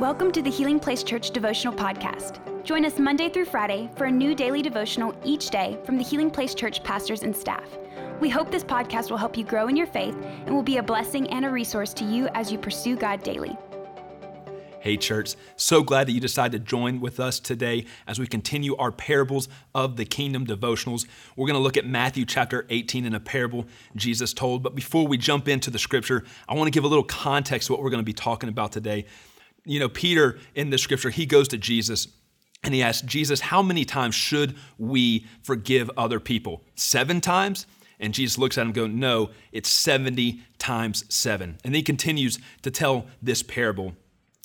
Welcome to the Healing Place Church Devotional Podcast. Join us Monday through Friday for a new daily devotional each day from the Healing Place Church pastors and staff. We hope this podcast will help you grow in your faith and will be a blessing and a resource to you as you pursue God daily. Hey, church, so glad that you decided to join with us today as we continue our parables of the kingdom devotionals. We're going to look at Matthew chapter 18 in a parable Jesus told. But before we jump into the scripture, I want to give a little context to what we're going to be talking about today. You know, Peter in the scripture, he goes to Jesus and he asks, Jesus, how many times should we forgive other people? Seven times? And Jesus looks at him goes, No, it's 70 times seven. And he continues to tell this parable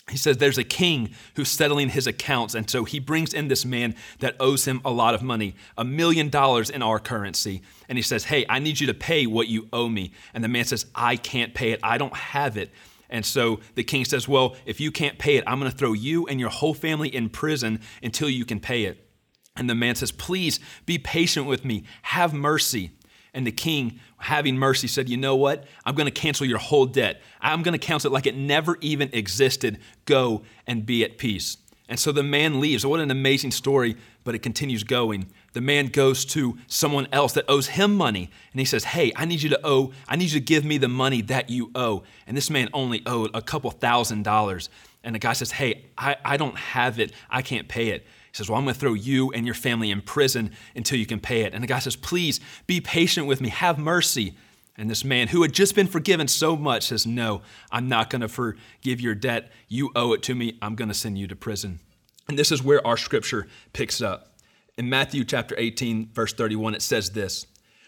he says there's a king who's settling his accounts and so he brings in this man that owes him a lot of money a million dollars in our currency and he says hey i need you to pay what you owe me and the man says i can't pay it i don't have it and so the king says well if you can't pay it i'm going to throw you and your whole family in prison until you can pay it and the man says please be patient with me have mercy and the king, having mercy, said, You know what? I'm going to cancel your whole debt. I'm going to cancel it like it never even existed. Go and be at peace. And so the man leaves. What an amazing story, but it continues going. The man goes to someone else that owes him money, and he says, Hey, I need you to owe, I need you to give me the money that you owe. And this man only owed a couple thousand dollars. And the guy says, Hey, I, I don't have it. I can't pay it. He says, Well, I'm going to throw you and your family in prison until you can pay it. And the guy says, Please be patient with me, have mercy. And this man, who had just been forgiven so much, says, No, I'm not going to forgive your debt. You owe it to me. I'm going to send you to prison. And this is where our scripture picks up. In Matthew chapter 18, verse 31, it says this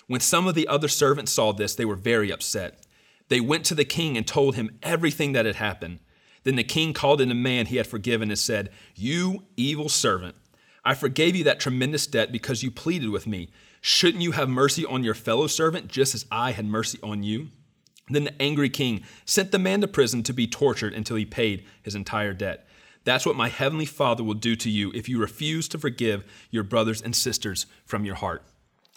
When some of the other servants saw this, they were very upset. They went to the king and told him everything that had happened. Then the king called in a man he had forgiven and said, You evil servant, I forgave you that tremendous debt because you pleaded with me. Shouldn't you have mercy on your fellow servant just as I had mercy on you? Then the angry king sent the man to prison to be tortured until he paid his entire debt. That's what my heavenly Father will do to you if you refuse to forgive your brothers and sisters from your heart.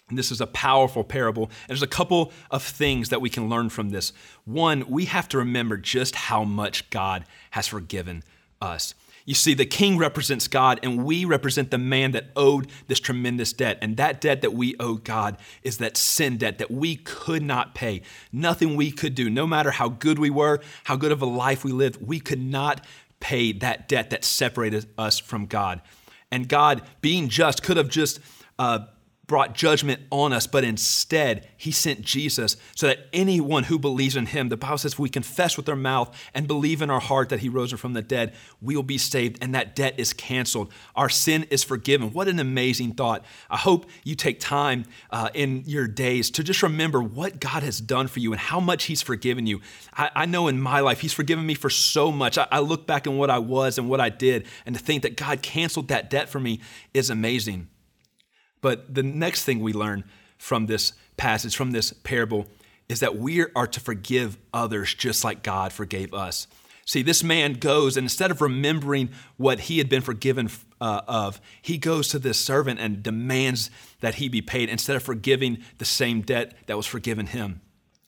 And this is a powerful parable. And there's a couple of things that we can learn from this. One, we have to remember just how much God has forgiven us. You see, the king represents God, and we represent the man that owed this tremendous debt. And that debt that we owe God is that sin debt that we could not pay. Nothing we could do, no matter how good we were, how good of a life we lived, we could not pay that debt that separated us from God. And God, being just, could have just uh, brought judgment on us, but instead he sent Jesus so that anyone who believes in him, the Bible says, if we confess with our mouth and believe in our heart that he rose from the dead, we will be saved and that debt is canceled. Our sin is forgiven. What an amazing thought. I hope you take time uh, in your days to just remember what God has done for you and how much he's forgiven you. I, I know in my life, he's forgiven me for so much. I, I look back on what I was and what I did, and to think that God canceled that debt for me is amazing. But the next thing we learn from this passage, from this parable, is that we are to forgive others just like God forgave us. See, this man goes, and instead of remembering what he had been forgiven uh, of, he goes to this servant and demands that he be paid instead of forgiving the same debt that was forgiven him.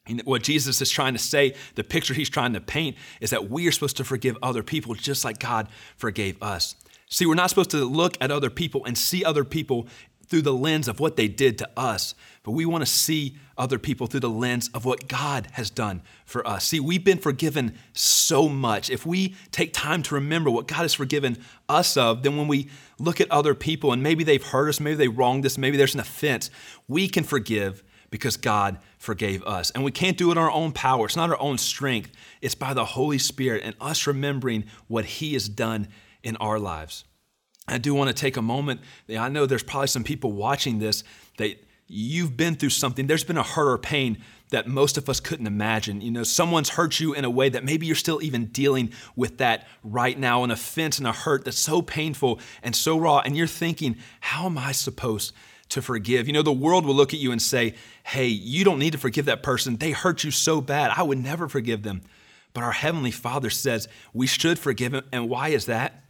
And what Jesus is trying to say, the picture he's trying to paint, is that we are supposed to forgive other people just like God forgave us. See, we're not supposed to look at other people and see other people through the lens of what they did to us, but we want to see other people through the lens of what God has done for us. See, we've been forgiven so much. If we take time to remember what God has forgiven us of, then when we look at other people and maybe they've hurt us, maybe they wronged us, maybe there's an offense, we can forgive because God forgave us. And we can't do it in our own power. It's not our own strength. It's by the Holy Spirit and us remembering what He has done in our lives. I do want to take a moment. I know there's probably some people watching this that you've been through something. There's been a hurt or pain that most of us couldn't imagine. You know, someone's hurt you in a way that maybe you're still even dealing with that right now, an offense and a hurt that's so painful and so raw. And you're thinking, how am I supposed to forgive? You know, the world will look at you and say, hey, you don't need to forgive that person. They hurt you so bad. I would never forgive them. But our Heavenly Father says we should forgive them. And why is that?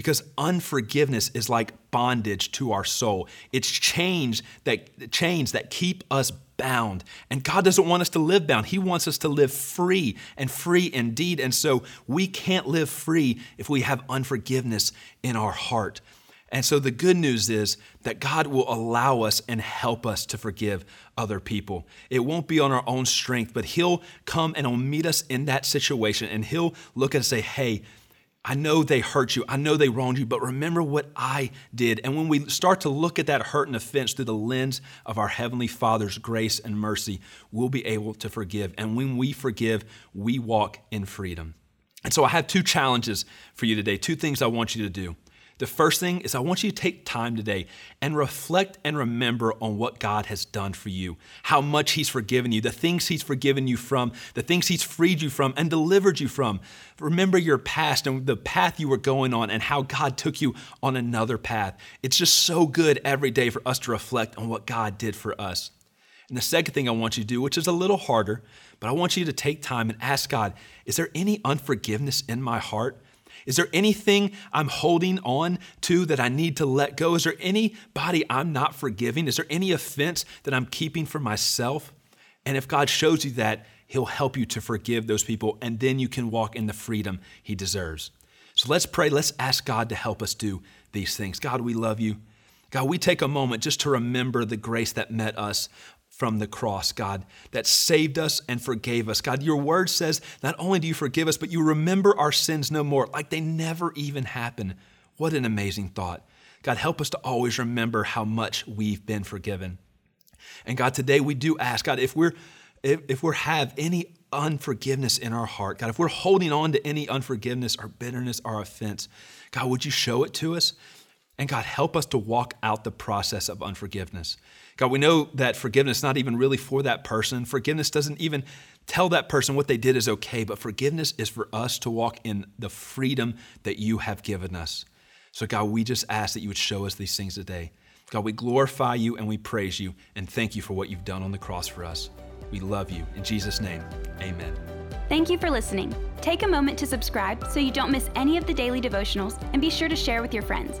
Because unforgiveness is like bondage to our soul. It's chains that chains that keep us bound. And God doesn't want us to live bound. He wants us to live free and free indeed. And so we can't live free if we have unforgiveness in our heart. And so the good news is that God will allow us and help us to forgive other people. It won't be on our own strength, but He'll come and He'll meet us in that situation and He'll look at us and say, hey, I know they hurt you. I know they wronged you, but remember what I did. And when we start to look at that hurt and offense through the lens of our Heavenly Father's grace and mercy, we'll be able to forgive. And when we forgive, we walk in freedom. And so I have two challenges for you today, two things I want you to do. The first thing is I want you to take time today and reflect and remember on what God has done for you, how much He's forgiven you, the things He's forgiven you from, the things He's freed you from and delivered you from. Remember your past and the path you were going on and how God took you on another path. It's just so good every day for us to reflect on what God did for us. And the second thing I want you to do, which is a little harder, but I want you to take time and ask God, is there any unforgiveness in my heart? Is there anything I'm holding on to that I need to let go? Is there anybody I'm not forgiving? Is there any offense that I'm keeping for myself? And if God shows you that, He'll help you to forgive those people, and then you can walk in the freedom He deserves. So let's pray. Let's ask God to help us do these things. God, we love you. God, we take a moment just to remember the grace that met us from the cross, God, that saved us and forgave us. God, your word says not only do you forgive us, but you remember our sins no more, like they never even happened. What an amazing thought. God, help us to always remember how much we've been forgiven. And God, today we do ask, God, if we're if, if we have any unforgiveness in our heart, God, if we're holding on to any unforgiveness or bitterness or offense, God, would you show it to us? And God, help us to walk out the process of unforgiveness. God, we know that forgiveness is not even really for that person. Forgiveness doesn't even tell that person what they did is okay, but forgiveness is for us to walk in the freedom that you have given us. So, God, we just ask that you would show us these things today. God, we glorify you and we praise you and thank you for what you've done on the cross for us. We love you. In Jesus' name, amen. Thank you for listening. Take a moment to subscribe so you don't miss any of the daily devotionals and be sure to share with your friends.